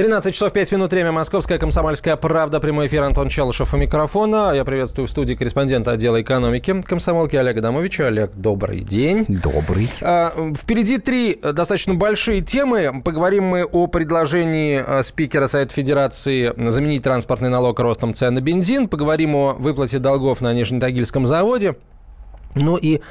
13 часов 5 минут, время Московская, Комсомольская правда, прямой эфир Антон Челышев у микрофона. Я приветствую в студии корреспондента отдела экономики комсомолки Олега Домовича. Олег, добрый день. Добрый. А, впереди три достаточно большие темы. Поговорим мы о предложении а, спикера Совета Федерации заменить транспортный налог ростом цен на бензин. Поговорим о выплате долгов на Нижнетагильском заводе. Ну и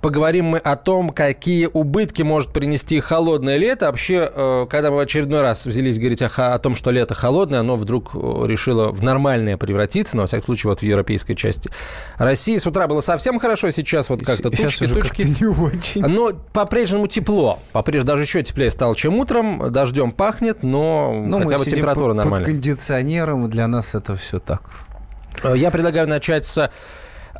поговорим мы о том, какие убытки может принести холодное лето. Вообще, э, когда мы в очередной раз взялись говорить о, о том, что лето холодное, оно вдруг э, решило в нормальное превратиться, но, во всяком случае, вот в европейской части России. С утра было совсем хорошо, сейчас вот как-то тучки, уже тучки. Как не очень. Но по-прежнему тепло. По-прежнему даже еще теплее стало, чем утром. Дождем пахнет, но, но ну, хотя бы температура под, нормальная. Под кондиционером для нас это все так. Э, я предлагаю начать с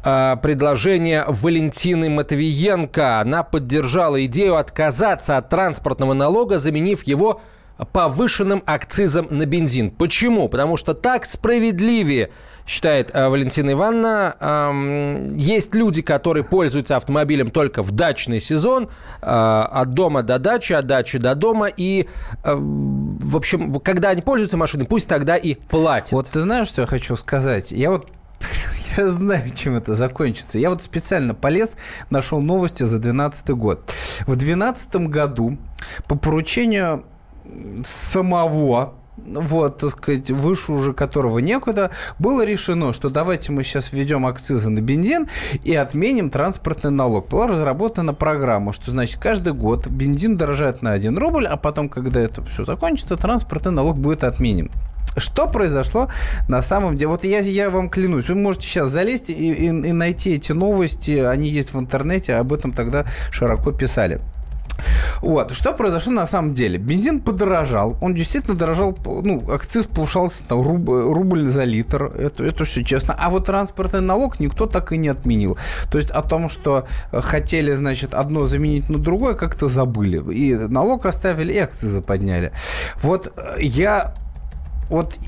предложение Валентины Матвиенко. Она поддержала идею отказаться от транспортного налога, заменив его повышенным акцизом на бензин. Почему? Потому что так справедливее, считает э, Валентина Ивановна. Есть люди, которые пользуются автомобилем только в дачный сезон, э, от дома до дачи, от дачи до дома. И, в общем, когда они пользуются машиной, пусть тогда и платят. Вот ты знаешь, что я хочу сказать? Я вот я знаю, чем это закончится. Я вот специально полез, нашел новости за 2012 год. В 2012 году по поручению самого вот, так сказать, выше уже которого некуда, было решено, что давайте мы сейчас введем акцизы на бензин и отменим транспортный налог. Была разработана программа, что значит каждый год бензин дорожает на 1 рубль, а потом, когда это все закончится, транспортный налог будет отменен. Что произошло на самом деле? Вот я, я вам клянусь, вы можете сейчас залезть и, и, и найти эти новости, они есть в интернете, об этом тогда широко писали. Вот. Что произошло на самом деле? Бензин подорожал. Он действительно дорожал, ну, акциз повышался там, рубль, рубль за литр. Это, это все честно. А вот транспортный налог никто так и не отменил. То есть о том, что хотели, значит, одно заменить на другое, как-то забыли. И налог оставили, и акцизы подняли. Вот я вот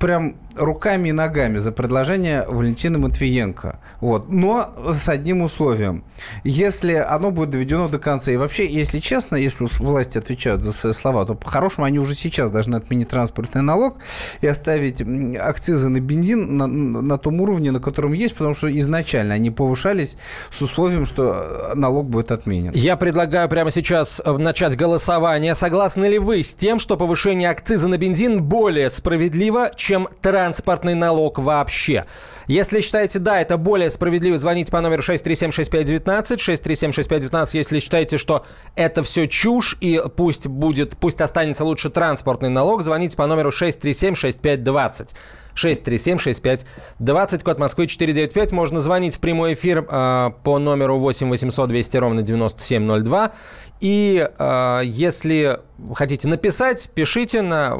прям руками и ногами за предложение Валентины Матвиенко. Вот. Но с одним условием. Если оно будет доведено до конца, и вообще, если честно, если уж власти отвечают за свои слова, то по-хорошему они уже сейчас должны отменить транспортный налог и оставить акцизы на бензин на, на том уровне, на котором есть, потому что изначально они повышались с условием, что налог будет отменен. Я предлагаю прямо сейчас э, начать голосование. Согласны ли вы с тем, что повышение акциза на бензин более справедливо, чем транспортный транспортный налог вообще. Если считаете, да, это более справедливо, звоните по номеру 637-6519, 637-6519, если считаете, что это все чушь и пусть будет, пусть останется лучше транспортный налог, звоните по номеру 637-6520. 637-6520, код Москвы 495. Можно звонить в прямой эфир э, по номеру 8 800 200 ровно 9702. И э, если хотите написать, пишите на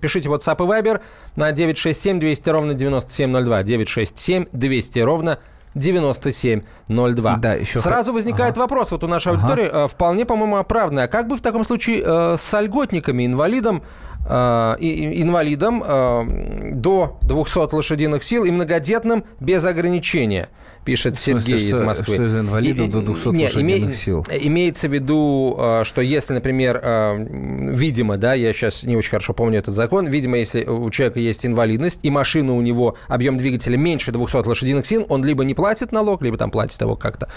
пишите WhatsApp и Viber на 967 200 ровно 9702. 967 200 ровно 9702. Да, еще Сразу возникает ага. вопрос вот у нашей аудитории, ага. Э, вполне, по-моему, оправданный. А как бы в таком случае э, с льготниками, инвалидом, э, инвалидом э, до 200 лошадиных сил и многодетным без ограничения? пишет Сергей что, из Москвы. Что из инвалидов до 200 Нет, лошадиных име, сил? Имеется в виду, э, что если, например, э, видимо, да, я сейчас не очень хорошо помню этот закон, видимо, если у человека есть инвалидность, и машина у него, объем двигателя меньше 200 лошадиных сил, он либо не платит налог, либо там платит его как-то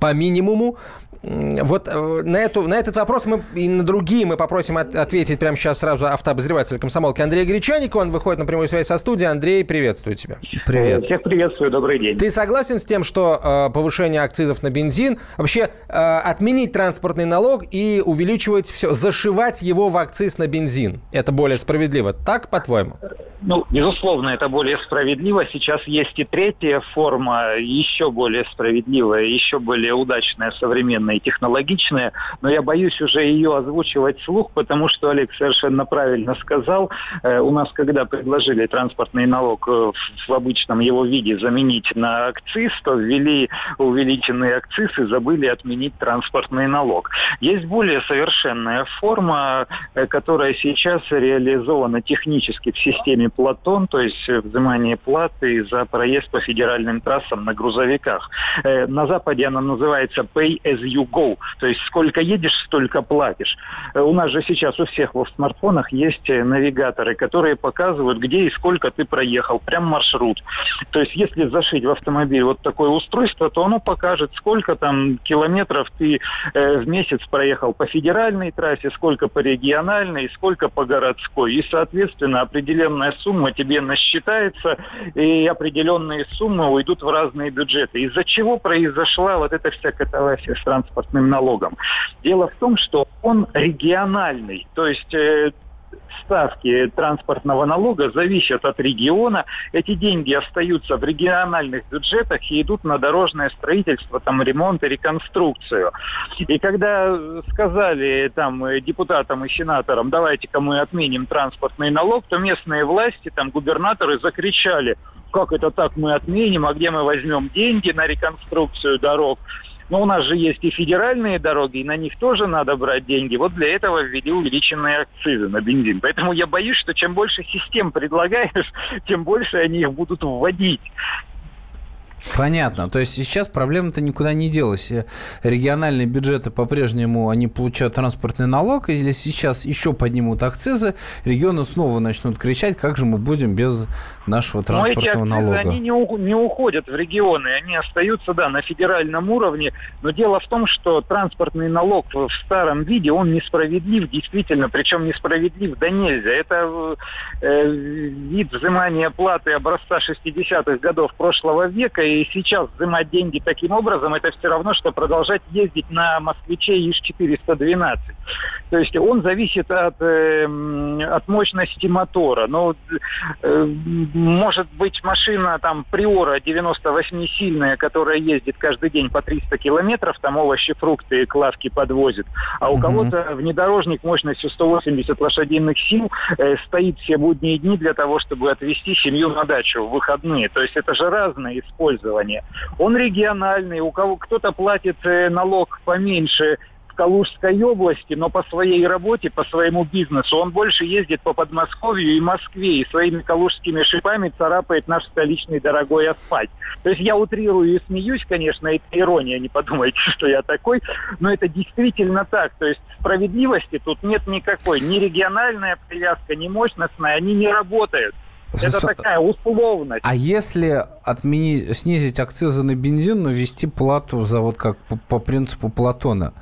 по минимуму, вот э, на, эту, на этот вопрос мы и на другие мы попросим от, ответить прямо сейчас сразу автообозревателя комсомолки Андрей Гречаник. Он выходит на прямую связь со студией. Андрей, приветствую тебя. Привет. Всех приветствую, добрый день. Ты согласен с тем, что э, повышение акцизов на бензин, вообще э, отменить транспортный налог и увеличивать все, зашивать его в акциз на бензин? Это более справедливо. Так, по-твоему? Ну, безусловно, это более справедливо. Сейчас есть и третья форма, еще более справедливая, еще более удачная, современная и технологичная. Но я боюсь уже ее озвучивать вслух, потому что Олег совершенно правильно сказал. Э, у нас, когда предложили транспортный налог э, в обычном его виде заменить на акциз, то ввели увеличенный акциз и забыли отменить транспортный налог. Есть более совершенная форма, э, которая сейчас реализована технически в системе Платон, то есть взимание платы за проезд по федеральным трассам на грузовиках. На Западе она называется Pay as you you go. То есть сколько едешь, столько платишь. Э, у нас же сейчас у всех в смартфонах есть э, навигаторы, которые показывают, где и сколько ты проехал, прям маршрут. То есть если зашить в автомобиль вот такое устройство, то оно покажет, сколько там километров ты э, в месяц проехал по федеральной трассе, сколько по региональной, сколько по городской. И, соответственно, определенная сумма тебе насчитается, и определенные суммы уйдут в разные бюджеты. Из-за чего произошла вот эта вся катавасия с транспортным налогом? Дело в том, что он региональный. То есть э, ставки транспортного налога зависят от региона. Эти деньги остаются в региональных бюджетах и идут на дорожное строительство, там, ремонт и реконструкцию. И когда сказали там депутатам и сенаторам, давайте-ка мы отменим транспортный налог, то местные власти, там, губернаторы закричали, как это так мы отменим, а где мы возьмем деньги на реконструкцию дорог? Но у нас же есть и федеральные дороги, и на них тоже надо брать деньги. Вот для этого ввели увеличенные акцизы на бензин. Поэтому я боюсь, что чем больше систем предлагаешь, тем больше они их будут вводить. Понятно. То есть сейчас проблема-то никуда не делась. Региональные бюджеты по-прежнему, они получают транспортный налог, или сейчас еще поднимут акцизы, регионы снова начнут кричать, как же мы будем без нашего транспортного но эти налога. они не, у, не уходят в регионы, они остаются, да, на федеральном уровне, но дело в том, что транспортный налог в старом виде, он несправедлив действительно, причем несправедлив да нельзя. Это э, вид взимания платы образца 60-х годов прошлого века, и сейчас взимать деньги таким образом, это все равно, что продолжать ездить на москвиче ИЖ-412. То есть он зависит от, э, от мощности мотора. Но э, может быть машина там Приора 98-сильная, которая ездит каждый день по 300 километров, там овощи, фрукты, клавки подвозит. А у угу. кого-то внедорожник мощностью 180 лошадиных сил э, стоит все будние дни для того, чтобы отвезти семью на дачу в выходные. То есть это же разное использование. Он региональный, у кого кто-то платит э, налог поменьше Калужской области, но по своей работе, по своему бизнесу он больше ездит по Подмосковью и Москве и своими калужскими шипами царапает наш столичный дорогой асфальт. То есть я утрирую и смеюсь, конечно, это ирония, не подумайте, что я такой, но это действительно так. То есть справедливости тут нет никакой. Ни региональная привязка, ни мощностная, они не работают. Это такая условность. А если отменить, снизить акцизы на бензин, но ввести плату за вот как по, по принципу Платона?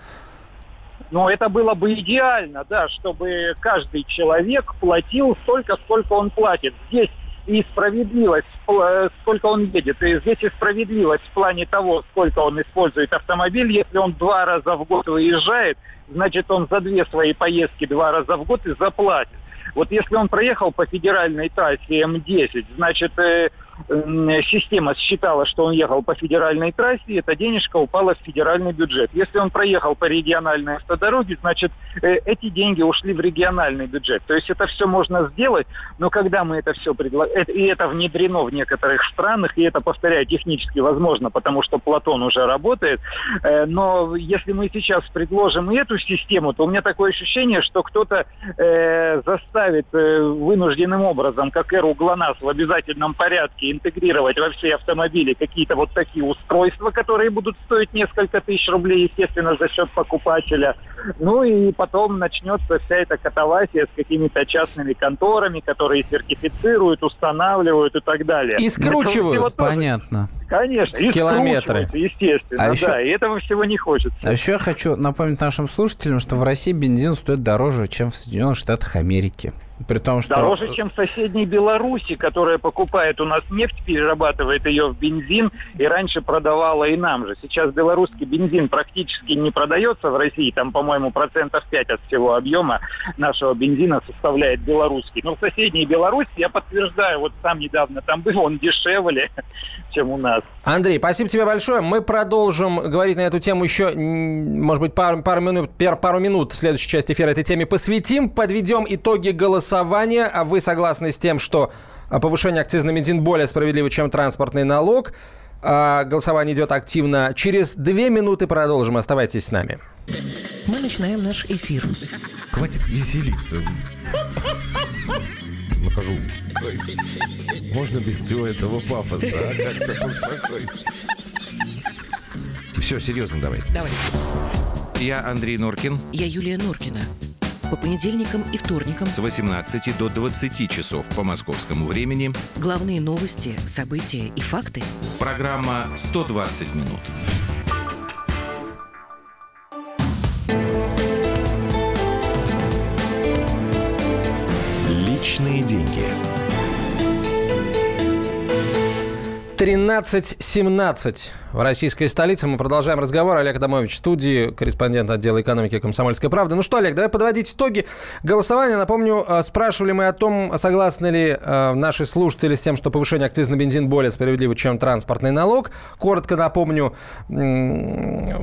Ну, это было бы идеально, да, чтобы каждый человек платил столько, сколько он платит. Здесь и справедливость, э, сколько он едет. И здесь и справедливость в плане того, сколько он использует автомобиль. Если он два раза в год выезжает, значит, он за две свои поездки два раза в год и заплатит. Вот если он проехал по федеральной трассе М10, значит, э, система считала, что он ехал по федеральной трассе, и эта денежка упала в федеральный бюджет. Если он проехал по региональной автодороге, значит, э, эти деньги ушли в региональный бюджет. То есть это все можно сделать, но когда мы это все предлагаем, и это внедрено в некоторых странах, и это, повторяю, технически возможно, потому что Платон уже работает, э, но если мы сейчас предложим и эту систему, то у меня такое ощущение, что кто-то э, заставит э, вынужденным образом, как эру ГЛОНАСС в обязательном порядке, все интегрировать во все автомобили какие-то вот такие устройства, которые будут стоить несколько тысяч рублей, естественно, за счет покупателя. Ну и потом начнется вся эта катавасия с какими-то частными конторами, которые сертифицируют, устанавливают и так далее. И скручивают, понятно. Конечно, и километры. естественно, а да, еще... и этого всего не хочется. А еще я хочу напомнить нашим слушателям, что в России бензин стоит дороже, чем в Соединенных Штатах Америки. При том, что... Дороже, чем в соседней Беларуси, которая покупает у нас нефть, перерабатывает ее в бензин и раньше продавала и нам же. Сейчас белорусский бензин практически не продается в России. Там, по-моему, процентов 5 от всего объема нашего бензина составляет белорусский. Но в соседней Беларуси, я подтверждаю, вот сам недавно там был, он дешевле, чем у нас. Андрей, спасибо тебе большое. Мы продолжим говорить на эту тему еще, может быть, пару, пару, минут, пару минут в следующей части эфира этой теме посвятим. Подведем итоги голосования голосования. А вы согласны с тем, что а, повышение акциза на бензин более справедливо, чем транспортный налог? А, голосование идет активно. Через две минуты продолжим. Оставайтесь с нами. Мы начинаем наш эфир. Хватит веселиться. Нахожу. Можно без всего этого пафоса, а как-то поспокойнее. Все, серьезно давай. Давай. Я Андрей Норкин. Я Юлия Норкина. По понедельникам и вторникам С 18 до 20 часов по московскому времени. главные новости, события и факты. Программа «120 минут». Личные деньги. 13.17 в российской столице. Мы продолжаем разговор. Олег Адамович в студии, корреспондент отдела экономики «Комсомольской правды». Ну что, Олег, давай подводить итоги голосования. Напомню, э, спрашивали мы о том, согласны ли э, наши слушатели с тем, что повышение акциза на бензин более справедливо, чем транспортный налог. Коротко напомню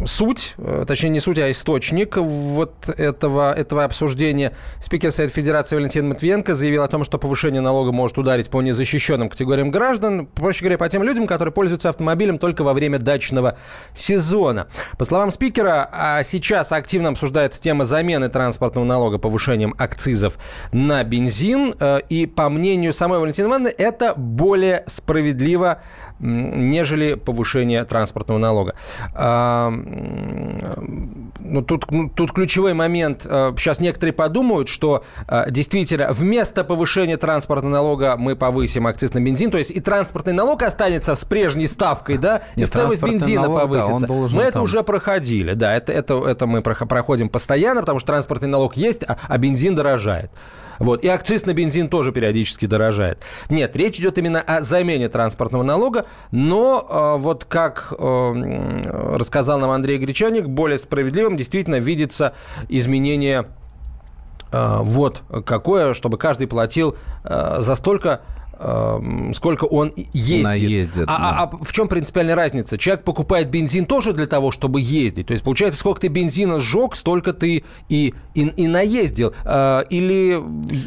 суть, э, точнее не суть, а источник вот этого, этого обсуждения. Спикер Совета Федерации Валентин Матвиенко заявил о том, что повышение налога может ударить по незащищенным категориям граждан, проще говоря, по тем людям, которые пользуются автомобилем только во время дачного сезона. По словам спикера, а сейчас активно обсуждается тема замены транспортного налога повышением акцизов на бензин. Э, И по мнению самой Валентины Ивановны, это более справедливо, нежели повышение транспортного налога. А, Ну, тут, ну, тут ключевой момент. Сейчас некоторые подумают, что э, действительно вместо повышения транспортного налога мы повысим акциз на бензин, то есть и транспортный налог останется с прежней ставкой, да, и стоимость бензина налог, да, повысится. должен мы это там- уже проходили, да, это, это, это мы прохо- проходим постоянно, потому что транспортный налог есть, а, а бензин дорожает. Вот. И акциз на бензин тоже периодически дорожает. Нет, речь идет именно о замене транспортного налога, но э, вот как э, рассказал нам Андрей Гречаник, более справедливым действительно видится изменение э, вот какое, чтобы каждый платил э, за столько, сколько он ездит. Наездит, а, а- а в чем принципиальная разница? Человек покупает бензин тоже для того, чтобы ездить. То есть, получается, сколько ты бензина сжег, столько ты и, и, и наездил. Э, или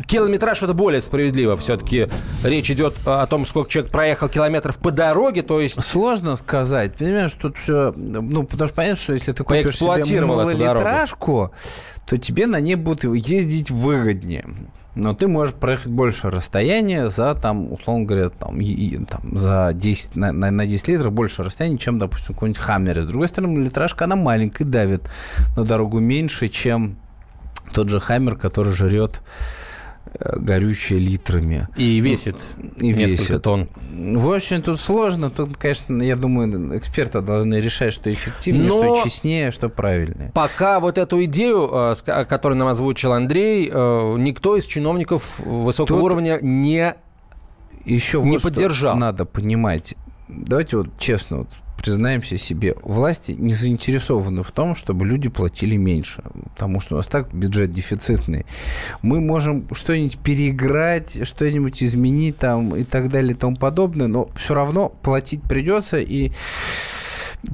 километраж это более справедливо. Все-таки речь идет о том, сколько человек проехал километров по дороге, то есть Сложно сказать. Понимаешь, тут все... Ну, потому что понятно, что если ты купишь себе малолитражку, то тебе на ней будет ездить выгоднее. Но ты можешь проехать больше расстояния за, там, условно говоря, там, и- там, за 10, на, на, на 10 литров больше расстояния, чем, допустим, какой-нибудь Хаммер. С другой стороны, малолитражка, она маленькая, давит на дорогу меньше, чем тот же Хаммер, который жрет горючее литрами. и весит И несколько весит. тонн. В общем, тут сложно. Тут, конечно, я думаю, эксперты должны решать, что эффективнее, Но- что честнее, что правильнее. Пока вот эту идею, э, которую нам озвучил Андрей, э, никто из чиновников высокого Тут- уровня не... Еще Не вот поддержал. надо понимать. Давайте вот честно вот признаемся себе. Власти не заинтересованы в том, чтобы люди платили меньше. Потому что у нас так бюджет дефицитный. Мы можем что-нибудь переиграть, что-нибудь изменить там и так далее и тому подобное, но все равно платить придется и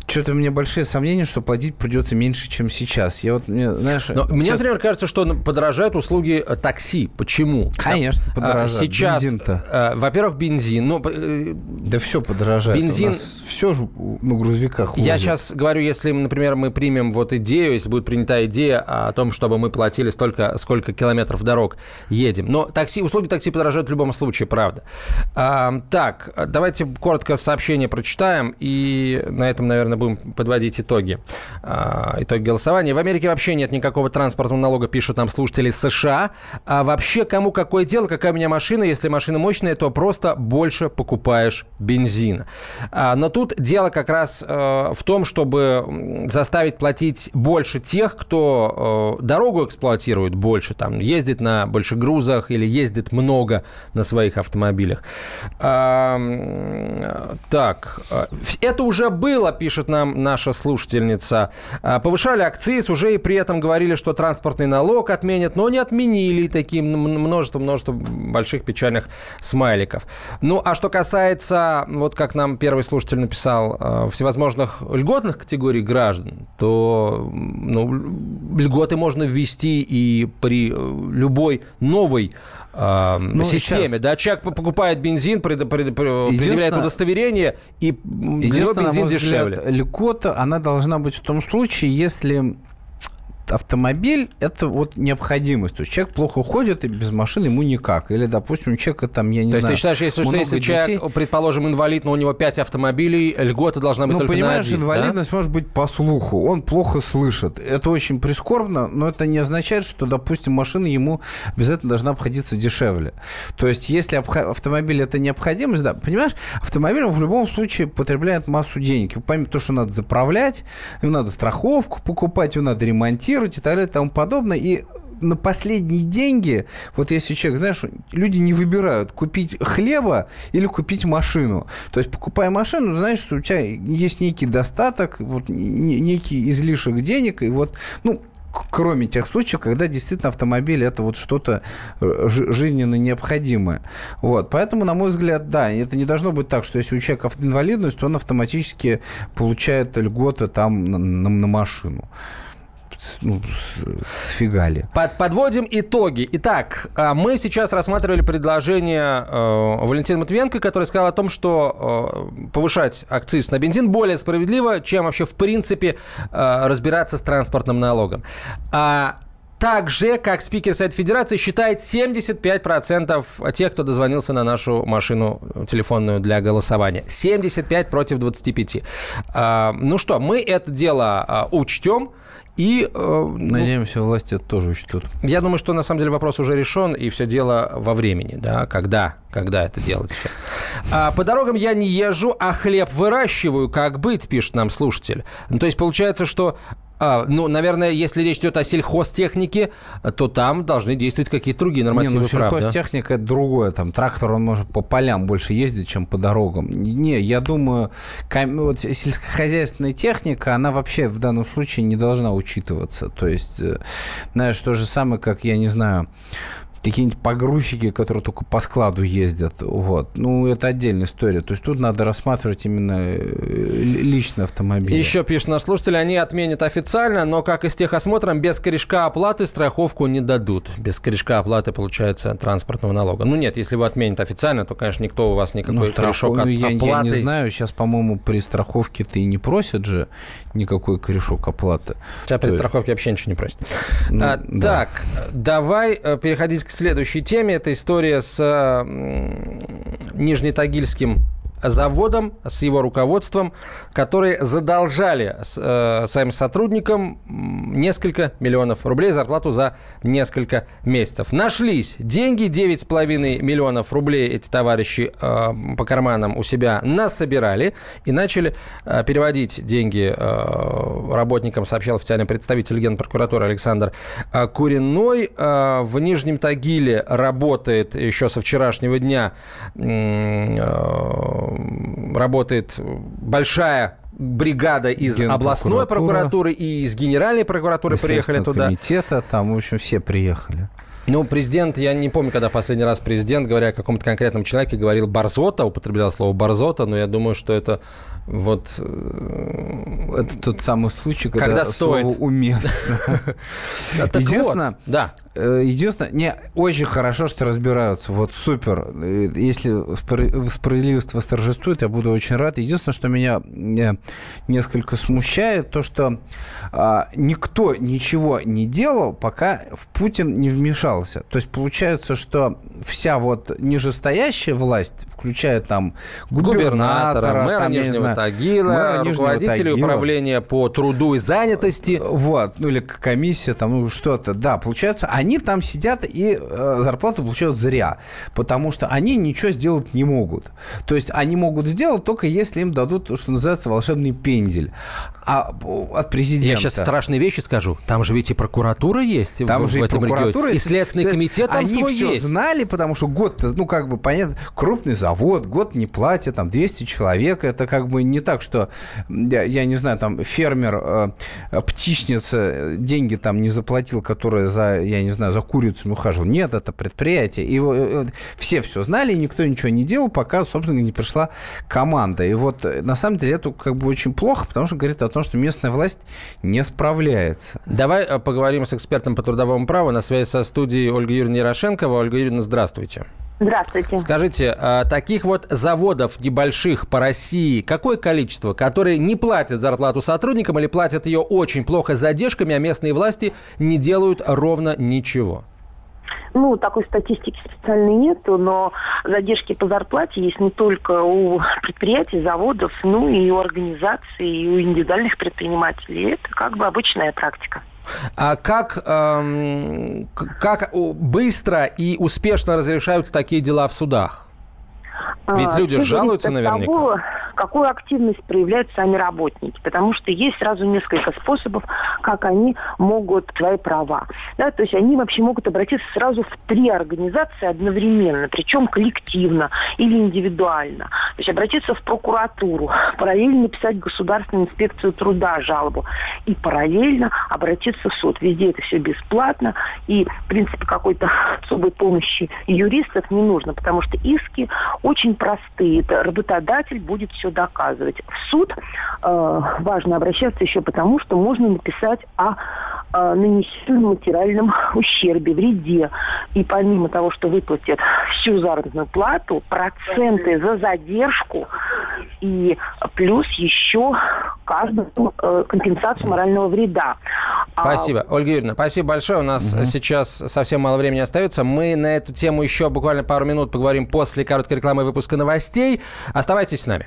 что-то у меня большие сомнения, что платить придется меньше, чем сейчас. Я вот, мне, знаешь... Но мне, сейчас- например, кажется, что подорожают услуги э, такси. Почему? Конечно, А, подорожает. Сейчас, Бензин-то. э, во-первых, бензин. Ну, э, Да все подорожает. Бензин- все же на грузовиках Я возят. сейчас говорю, если, например, мы примем вот идею, если будет принята идея о том, чтобы мы платили столько, сколько километров дорог едем. Но такси, услуги такси подорожают в любом случае, правда. Так, давайте коротко сообщение прочитаем, и на этом, наверное, будем подводить итоги. А, итоги голосования. В Америке вообще нет никакого транспортного налога, пишут нам слушатели США. А вообще, кому какое дело, какая у меня машина, если машина мощная, то просто больше покупаешь бензина. Но тут дело как раз э, в том, чтобы заставить платить больше тех, кто э, дорогу эксплуатирует больше, там, ездит на больше грузах или ездит много на своих автомобилях. Так, э, это уже было, пишет нам наша слушательница. А, Повышали акциз, уже и при этом говорили, что транспортный налог отменят, но не отменили такие множество-множество больших печальных смайликов. Ну, а что касается, вот как нам первый слушатель написал, э, всевозможных льготных категорий граждан, то ну, льготы можно ввести и при э, любой новой э, системе. сейчас- Да, человек покупает бензин, пред- пред- предъявляет Единственное- удостоверение, и бензин мой взгляд, дешевле. льгота, она должна быть в том случае, если автомобиль – это вот необходимость. То есть человек плохо ходит, и без машины ему никак. Или, допустим, у человека там, я не То знаю, есть ты считаешь, если, что, если детей. человек, предположим, инвалид, но у него 5 автомобилей, льгота должна быть Ну, только понимаешь, на один, да? инвалидность может быть по слуху. Он плохо слышит. Это очень прискорбно, но это не означает, что, допустим, машина ему обязательно должна обходиться дешевле. То есть, если автомобиль это необходимость, да, понимаешь, автомобиль в любом случае потребляет массу денег. И Помимо того, что надо заправлять, ему надо страховку покупать, его надо ремонтировать и так далее и тому подобное. И на последние деньги, вот если человек, знаешь, люди не выбирают купить хлеба или купить машину. То есть, покупая машину, знаешь, что у тебя есть некий достаток, вот, не- некий излишек денег, и вот, ну, кроме тех случаев, когда действительно автомобиль это вот что-то э, жи- жизненно необходимое. Вот. Поэтому, на мой взгляд, да, это не должно быть так, что если у человека инвалидность, то он автоматически получает льготы там на, на- на машину. С- Ну, сфигали. Под- подводим итоги. Итак, а, мы сейчас рассматривали предложение э, Валентины Матвиенко, который сказал о том, что э, повышать акциз на бензин более справедливо, чем вообще в принципе э, разбираться с транспортным налогом. А так же, как спикер Совета Федерации считает 75% тех, кто дозвонился на нашу машину телефонную для голосования. 75 против 25. А, ну что, мы это дело а, учтем. И э, ну, Надеемся, власти это тоже учтут. я думаю, что на самом деле вопрос уже решен, и все дело во времени, да, когда, когда это делать. А, по дорогам я не езжу, а хлеб выращиваю, как быть, пишет нам слушатель. Ну, то есть получается, что а, ну, наверное, если речь идет о сельхозтехнике, то там должны действовать какие-то другие Не, нормативы ну прав, да? сельхозтехника это другое. Там трактор, он может по полям больше ездить, чем по дорогам. Не, я думаю, ком- вот сельскохозяйственная техника, она вообще в данном случае не должна учитываться. То есть, э, знаешь, то же самое, как, я не знаю, какие-нибудь погрузчики, которые только по складу ездят. Вот. Ну, это отдельная история. То есть тут надо рассматривать именно э, ли- личный автомобиль. Еще пишет наш слушатель, они отменят официально, но как и с техосмотром, без корешка оплаты страховку не дадут. Без корешка оплаты, получается, транспортного налога. Ну нет, если вы отменят официально, то, конечно, никто у вас никакой Ну, корешок от- ну, я, я оплаты. не знаю, сейчас, по-моему, при страховке-то и не просят же никакой корешок оплаты. При То есть- страховке вообще ничего не просят. Ну, А, да. Так, давай э, переходить к следующей теме. Это история с Нижнетагильским заводом, с его руководством, которые задолжали э, своим сотрудникам несколько миллионов рублей зарплату за несколько месяцев. Нашлись деньги, 9,5 миллионов рублей эти товарищи э, по карманам у себя насобирали и начали э, переводить деньги э, работникам, сообщал официальный представитель Генпрокуратуры Александр э, Куриной. Э, В Нижнем Тагиле работает еще со вчерашнего дня э, работает большая бригада из областной прокуратуры и из генеральной прокуратуры приехали туда. комитета, там, в общем, все приехали. Ну, президент, я не помню, когда в последний раз президент, говоря о каком-то конкретном человеке, говорил «борзота», употреблял слово «борзота», но я думаю, что это вот... э, Это тот самый случай, когда, Когда слово стоит. уместно. так вот, Единственное, Да. Э, Единственное, не, очень хорошо, что разбираются. Вот супер. Э, Если справедливость восторжествует, я буду очень рад. Единственное, что меня э, несколько смущает, то, что а, никто ничего не делал, пока в Путин не вмешался. То есть получается, что вся вот нижестоящая власть, включая там губернатора, Губернатора, мэра там, Нижнего знаю, Тагила, мэра руководителей Тагила. управления по труду и занятости. Вот, ну или комиссия, там, ну что-то. Да, получается, они там сидят и э, зарплату получают зря, потому что они ничего сделать не могут. То есть они могут сделать только если им дадут, что называется, волшебный пендель. А э, от президента... Я сейчас страшные вещи скажу. Там же ведь и прокуратура есть Там в, же в и этом прокуратура регионе. И есть. Следственный То есть комитет там Они свой все есть. знали, потому что год, ну, как бы, понятно, крупный завод, год не платят, там, 200 человек. Это как бы не так, что, я, я не знаю, там, фермер, э, птичница э, деньги там не заплатил, который за, я не знаю, за курицами ухаживал. Нет, это предприятие. И э, все все знали, и никто ничего не делал, пока, собственно, не пришла команда. И вот, э, на самом деле, это как бы очень плохо, потому что говорит о том, что местная власть не справляется. Давай э, поговорим с экспертом по трудовому праву. На связи со студией Ольга Юрьевна Ярошенкова. Ольга Юрьевна, здравствуйте. Здравствуйте. Скажите, а, таких вот заводов небольших по России какое количество, которые не платят зарплату сотрудникам или платят ее очень плохо с задержками, а местные власти не делают ровно ничего? Ну, такой статистики специальной нету, но задержки по зарплате есть не только у предприятий, заводов, но и у организаций, и у индивидуальных предпринимателей. Это как бы обычная практика. А как, эм, как быстро и успешно разрешаются такие дела в судах? Ведь а, люди жалуются наверняка. Того, какую активность проявляют сами работники. Потому что есть сразу несколько способов, как они могут свои права. Да, то есть они вообще могут обратиться сразу в три организации одновременно, причем коллективно или индивидуально. То есть обратиться в прокуратуру, параллельно написать в Государственную инспекцию труда жалобу и параллельно обратиться в суд. Везде это все бесплатно и, в принципе, какой-то особой помощи юристов не нужно, потому что иски очень простые. Это работодатель будет все доказывать. В суд э, важно обращаться еще потому, что можно написать о э, нанесенном материальном ущербе, вреде. И помимо того, что выплатят всю заработную плату, проценты за задержку и плюс еще каждую э, компенсацию морального вреда. А спасибо. Ольга Юрьевна, спасибо большое. У нас угу. сейчас совсем мало времени остается. Мы на эту тему еще буквально пару минут поговорим после короткой рекламы выпуска новостей. Оставайтесь с нами.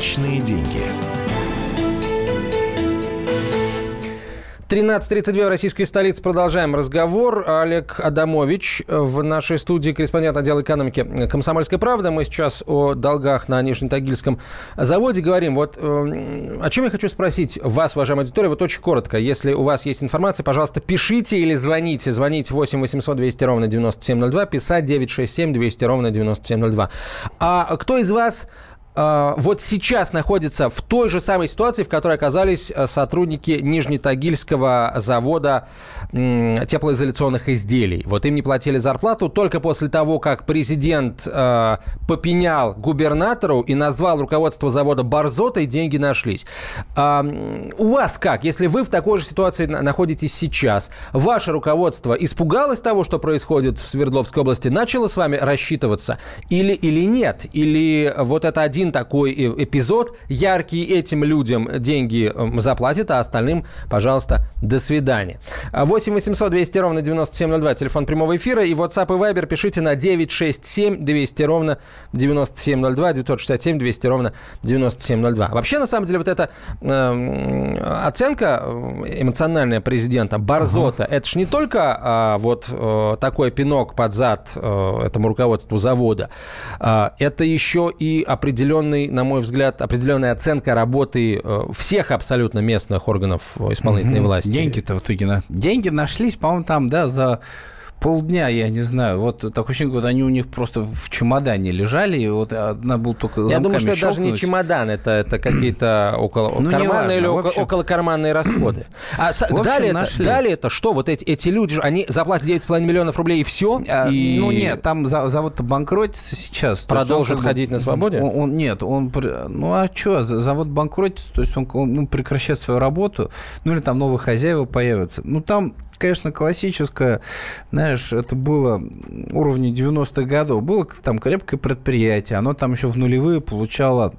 Личные деньги. 13.32 в российской столице. Продолжаем разговор. Олег Адамович в нашей студии, корреспондент отдела экономики «Комсомольской правды». Мы сейчас о долгах на Нижнетагильском заводе говорим. Вот э, о чем я хочу спросить вас, уважаемая аудитория, вот очень коротко. Если у вас есть информация, пожалуйста, пишите или звоните. Звоните 8 800 200 ровно 9702, писать 967 200 ровно 9702. А кто из вас вот сейчас находится в той же самой ситуации, в которой оказались э, сотрудники Нижнетагильского завода теплоизоляционных изделий. Вот им не платили зарплату только после того, как президент э, попенял губернатору и назвал руководство завода Барзотой, деньги нашлись. Э, у вас как? Если вы в такой же ситуации находитесь сейчас, ваше руководство испугалось того, что происходит в Свердловской области, начало с вами рассчитываться или, или нет? Или вот это один один такой эпизод, яркий, этим людям деньги эм, заплатит, а остальным, пожалуйста, до свидания. 8 800 200 ровно 9702, телефон прямого эфира, и WhatsApp и Viber пишите на 967 200 ровно 9702, 967 200 ровно 9702. Вообще, на самом деле, вот эта эм, э, оценка эмоциональная президента Барзота, uh-huh. это ж не только э, вот э, такой пинок под зад э, этому руководству завода, э, это еще и определенный определенный, на мой взгляд, определенная оценка работы э, всех абсолютно местных органов исполнительной угу. власти. Деньги-то в итоге, на... деньги нашлись, по-моему, там, да, за полдня, я не знаю. Вот такое ощущение, вот они у них просто в чемодане лежали, и вот одна был только Я думаю, что это даже не чемодан, это, это какие-то около ну, карманные или общем... около карманные расходы. А общем, далее, это, далее это что? Вот эти, эти люди, они заплатят 9,5 миллионов рублей и все? А, и... Ну нет, там завод-то банкротится сейчас. Продолжит он, ходить на свободе? Он, он, нет, он... Ну а что, завод банкротится, то есть он, он ну, прекращает свою работу, ну или там новые хозяева появятся. Ну там конечно, классическое, знаешь, это было уровня 90-х годов. Было там крепкое предприятие, оно там еще в нулевые получало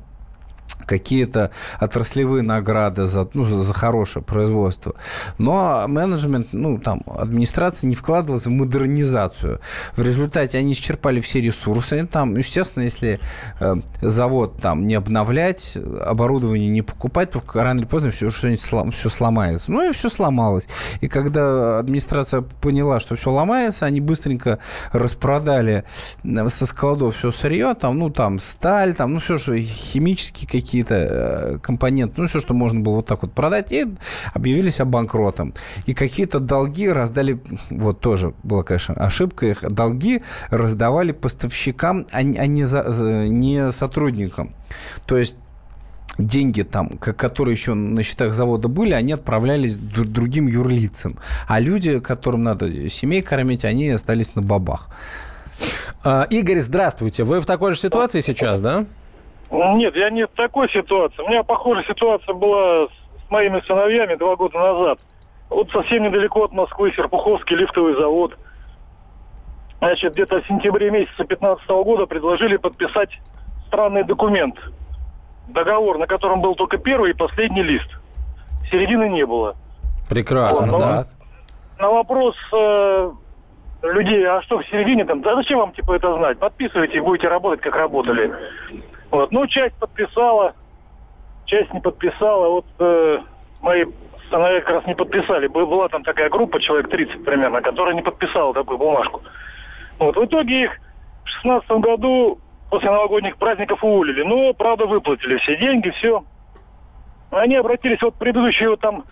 какие-то отраслевые награды за, ну, за хорошее производство. Но менеджмент, ну, там, администрация не вкладывалась в модернизацию. В результате они исчерпали все ресурсы. Там, естественно, если э, завод там не обновлять, оборудование не покупать, то рано или поздно все что-нибудь слом, все сломается. Ну, и все сломалось. И когда администрация поняла, что все ломается, они быстренько распродали э, со складов все сырье, там, ну, там, сталь, там, ну, все, что химические какие-то э, компоненты, ну, все, что можно было вот так вот продать, и объявились обанкротом. И какие-то долги раздали, вот тоже была, конечно, ошибка, их долги раздавали поставщикам, а а не, за, не сотрудникам. То есть деньги там, которые еще на счетах завода были, они отправлялись другим юрлицам. А люди, которым надо семей кормить, они остались на бабах. А, Игорь, здравствуйте. Вы в такой же ситуации сейчас, да? Нет, я не в такой ситуации. У меня похожая ситуация была с моими сыновьями два года назад. Вот совсем недалеко от Москвы Серпуховский лифтовый завод. Значит, где-то в сентябре месяца 2015 года предложили подписать странный документ. Договор, на котором был только первый и последний лист. Середины не было. Прекрасно, вот, да. На вопрос э, людей, а что в середине там, да зачем вам типа это знать? Подписывайте и будете работать, как работали. Вот. Ну, часть подписала, часть не подписала. Вот э, мои сыновья как раз не подписали. Была там такая группа, человек 30 примерно, которая не подписала такую бумажку. Вот. В итоге их в 16 году после новогодних праздников уволили. Но, правда, выплатили все деньги, все. Они обратились, вот предыдущий вот там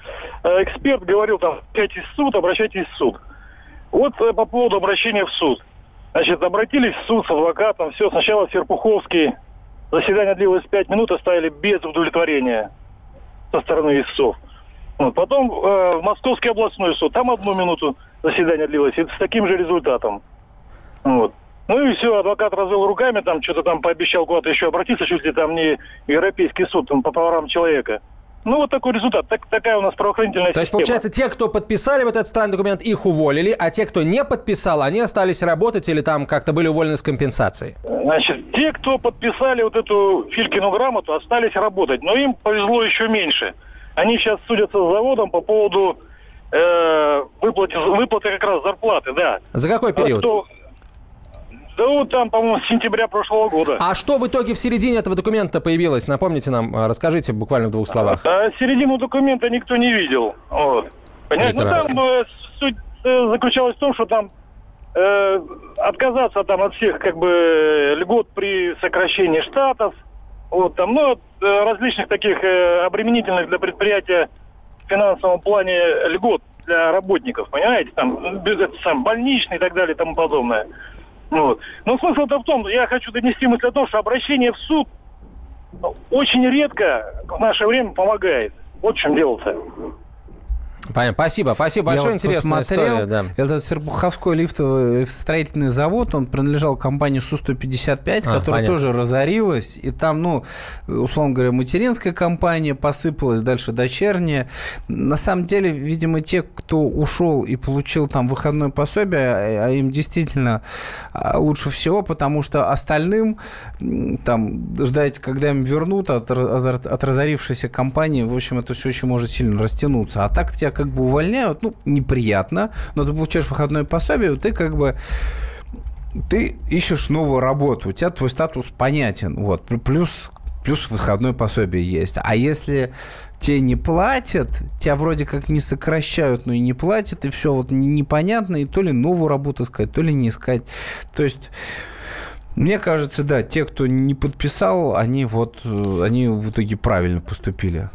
э, эксперт говорил, там, обращайтесь в суд, обращайтесь в суд. Вот э, по поводу обращения в суд. Значит, обратились в суд с адвокатом, все, сначала Серпуховский, заседание длилось 5 минут, оставили без удовлетворения со стороны истцов. Вот. Потом э, в Московский областной суд, там одну минуту заседание длилось, и с таким же результатом. Вот. Ну и все, адвокат развел руками, там что-то там пообещал куда-то еще обратиться, чуть ли там не Европейский суд, там, по правам человека. Ну, вот такой результат. Так, такая у нас правоохранительная То система. есть, получается, те, кто подписали вот этот странный документ, их уволили, а те, кто не подписал, они остались работать или там как-то были уволены с компенсацией? Значит, те, кто подписали вот эту Филькину грамоту, остались работать. Но им повезло еще меньше. Они сейчас судятся с заводом по поводу э, выплаты, выплаты как раз зарплаты, да. За какой период? Кто, да вот там, по-моему, с сентября прошлого года. А что в итоге в середине этого документа появилось? Напомните нам, а, расскажите буквально в двух словах. А, середину документа никто не видел. Вот. Понимаете? Ну, там э, суть э, заключалась в том, что там э, отказаться там от всех как бы льгот при сокращении штатов, вот там, ну, э, различных таких э, обременительных для предприятия в финансовом плане льгот для работников, понимаете, там, это, сам, больничный и так далее и тому подобное. Вот. Но смысл-то в том, я хочу донести мысль о том, что обращение в суд очень редко в наше время помогает. Вот в чем дело-то. Понятно. Спасибо, спасибо большое, Я интересная посмотрел, история. Да. Этот Серпуховской лифтовый строительный завод, он принадлежал компании Су-155, а, которая понятно. тоже разорилась. И там, ну, условно говоря, материнская компания посыпалась, дальше дочерняя. На самом деле, видимо, те, кто ушел и получил там выходное пособие, а, а им действительно а, лучше всего, потому что остальным там ждать, когда им вернут от, от, от разорившейся компании, в общем, это все еще может сильно растянуться. А так тебя как бы увольняют, ну, неприятно, но ты получаешь выходное пособие, ты как бы ты ищешь новую работу, у тебя твой статус понятен, вот, плюс, плюс выходное пособие есть. А если тебе не платят, тебя вроде как не сокращают, но и не платят, и все вот непонятно, и то ли новую работу искать, то ли не искать. То есть... Мне кажется, да, те, кто не подписал, они вот, э, они в итоге правильно поступили.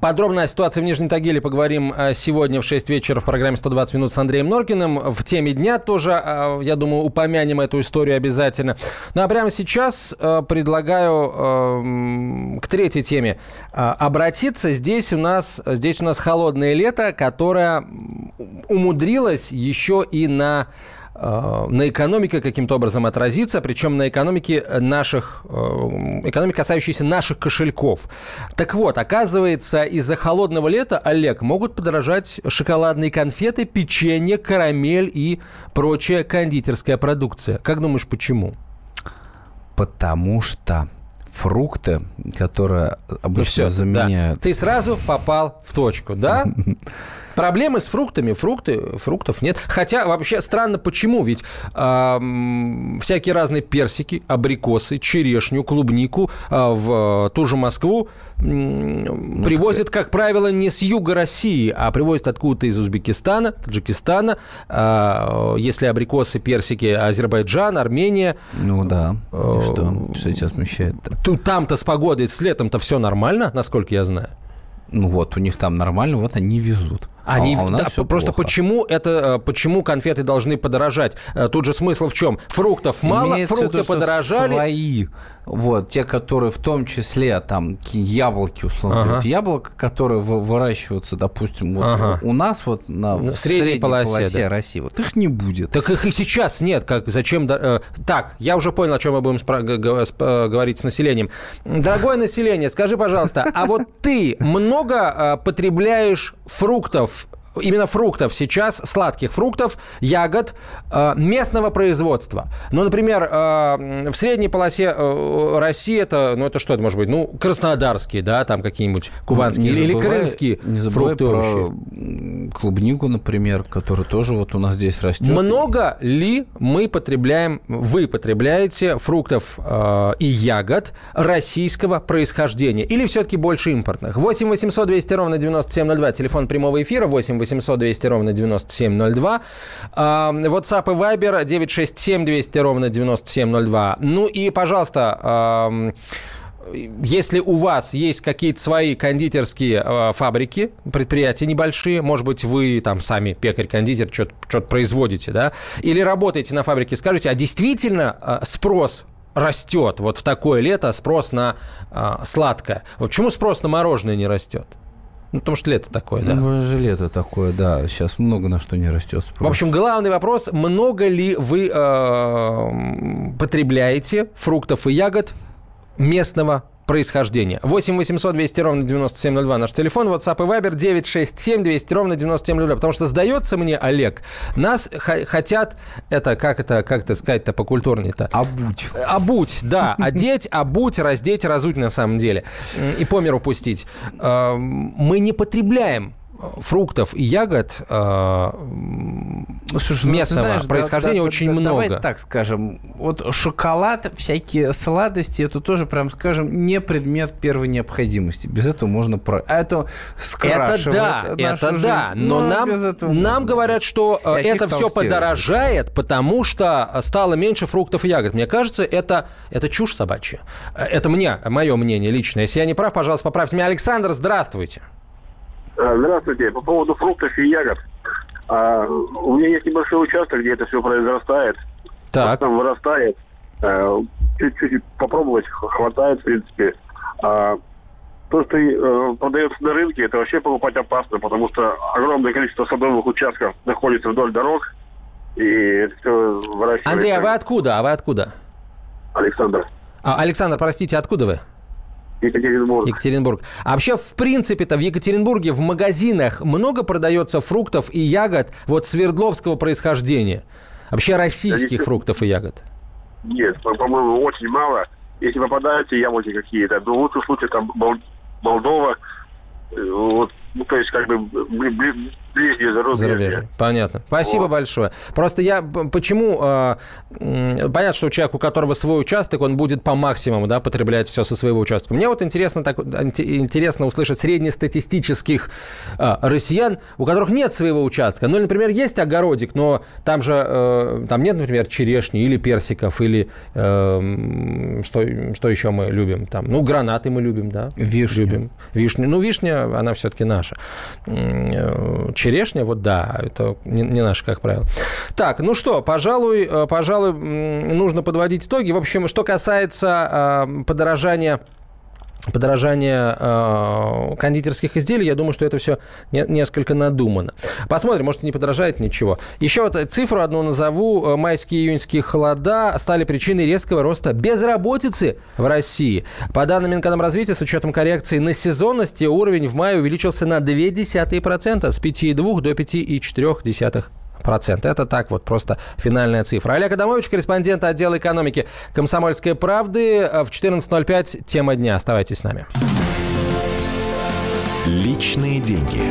Подробно о ситуации в Нижнем Тагиле поговорим э, сегодня в 6 вечера в программе «120 минут» с Андреем Норкиным. В теме дня тоже, э, я думаю, упомянем эту историю обязательно. Ну а прямо сейчас э, предлагаю к третьей теме обратиться. Здесь у нас, здесь у нас холодное лето, которое умудрилось еще и на Э, на экономике каким-то образом отразится, причем на экономике наших, э, экономике, касающейся наших кошельков. Так вот, оказывается, из-за холодного лета, Олег, могут подорожать шоколадные конфеты, печенье, карамель и прочая кондитерская продукция. Как думаешь, почему? Потому что фрукты, которые обычно ну, все, заменяют... Да. Ты сразу попал в точку, да? Проблемы с фруктами. Фрукты, фруктов нет. Хотя вообще странно, почему? Ведь э, всякие разные персики, абрикосы, черешню, клубнику э, в ту же Москву э, привозят, как правило, не с юга России, а привозят откуда-то из Узбекистана, Таджикистана. Э, если абрикосы, персики, Азербайджан, Армения. Ну да. И что? Что тебя смущает? Тут там-то с погодой, с летом-то все нормально, насколько я знаю. Ну вот, у них там нормально, вот они везут. Они, а, а да, просто плохо. почему это, э, почему конфеты должны подорожать? Э, тут же смысл в чем? Фруктов мало, Имеется фрукты виду, подорожали. Свои, вот, те, которые в том числе там яблоки, условно ага. говоря, яблоко, которые выращиваются, допустим, вот ага. у нас вот на в, в средней, средней полосе, полосе да. России, вот их не будет. Так их и сейчас нет, как зачем? Э, так, я уже понял, о чем мы будем э, говорить с населением. Дорогое население, скажи, пожалуйста, а вот ты много потребляешь фруктов именно фруктов сейчас, сладких фруктов, ягод э, местного производства. Ну, например, э, в средней полосе э, России это, ну, это что это может быть? Ну, краснодарские, да, там какие-нибудь кубанские ну, или, забывай, крымские не забывай фрукты про клубнику, например, которая тоже вот у нас здесь растет. Много ли мы потребляем, вы потребляете фруктов э, и ягод российского происхождения? Или все-таки больше импортных? 8 800 200 ровно 9702, телефон прямого эфира, 8 800 200 ровно 9702. WhatsApp и Viber 967 200 ровно 9702. Ну и, пожалуйста, если у вас есть какие-то свои кондитерские э, фабрики, предприятия небольшие, может быть, вы там сами пекарь-кондитер что-то производите, да, или работаете на фабрике, скажите, а действительно э, спрос растет вот в такое лето, спрос на э, сладкое? Вот почему спрос на мороженое не растет? Ну, потому что лето такое, да. Ну, же лето такое, да. Сейчас много на что не растет спрос. В общем, главный вопрос, много ли вы э, потребляете фруктов и ягод местного происхождения. 8 800 200 ровно 9702 наш телефон, WhatsApp и Viber 967 200 ровно 9702. Потому что сдается мне, Олег, нас хотят, это как это, как это сказать-то по-культурнее-то? Обуть. Обуть, да. Одеть, обуть, раздеть, разуть на самом деле. И по миру пустить. Э, мы не потребляем фруктов и ягод э, Слушай, ну, местного знаешь, происхождения да, очень да, много. Давай так скажем. Вот шоколад, всякие сладости, это тоже, прям скажем, не предмет первой необходимости. Без этого можно... Про... А это скрашивает Это да, это жизнь. да. Но, но нам, нам можно. говорят, что э, и это все подорожает, потому что стало меньше фруктов и ягод. Мне кажется, это, это чушь собачья. Э, это мне, мое мнение личное. Если я не прав, пожалуйста, поправьте меня. Александр, здравствуйте. Э, здравствуйте. По поводу фруктов и ягод. А, у меня есть небольшой участок, где это все произрастает. Так. Там вырастает. А, чуть-чуть попробовать хватает, в принципе. А, то, что э, продается на рынке, это вообще покупать опасно, потому что огромное количество садовых участков находится вдоль дорог, и это все выращивается. Андрей, а вы откуда? А вы откуда? Александр. А, Александр, простите, откуда вы? Екатеринбург. Екатеринбург. А вообще, в принципе-то, в Екатеринбурге в магазинах много продается фруктов и ягод вот Свердловского происхождения? Вообще российских да, фруктов и ягод? Нет, по-моему, очень мало. Если попадаются яблоки какие-то, то в лучшем случае там Молдова, э, вот, ну, то есть, как бы, ближнее зарубежье. зарубежье. Понятно. Спасибо вот. большое. Просто я почему... Э, понятно, что у человека, у которого свой участок, он будет по максимуму да, потреблять все со своего участка. Мне вот интересно, так, интересно услышать среднестатистических э, россиян, у которых нет своего участка. Ну, например, есть огородик, но там же э, там нет, например, черешни или персиков, или э, что, что еще мы любим? Там, ну, гранаты мы любим, да? Вишню. Любим. Вишню. Ну, вишня, она все-таки наша черешня, вот да, это не, не наше, как правило. Так, ну что, пожалуй, э, пожалуй, нужно подводить итоги. В общем, что касается э, подорожания подорожание э, кондитерских изделий, я думаю, что это все не, несколько надумано. Посмотрим, может, не подорожает ничего. Еще вот цифру одну назову. Э, майские и июньские холода стали причиной резкого роста безработицы в России. По данным Минэкономразвития, с учетом коррекции на сезонности, уровень в мае увеличился на 0,2% с 5,2 до 5,4% процента. Это так вот просто финальная цифра. Олег Адамович, корреспондент отдела экономики «Комсомольской правды». В 14.05 тема дня. Оставайтесь с нами. Личные деньги.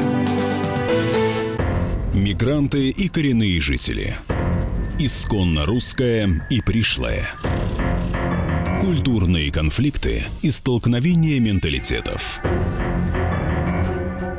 Мигранты и коренные жители. Исконно русское и пришлое. Культурные конфликты и столкновения менталитетов.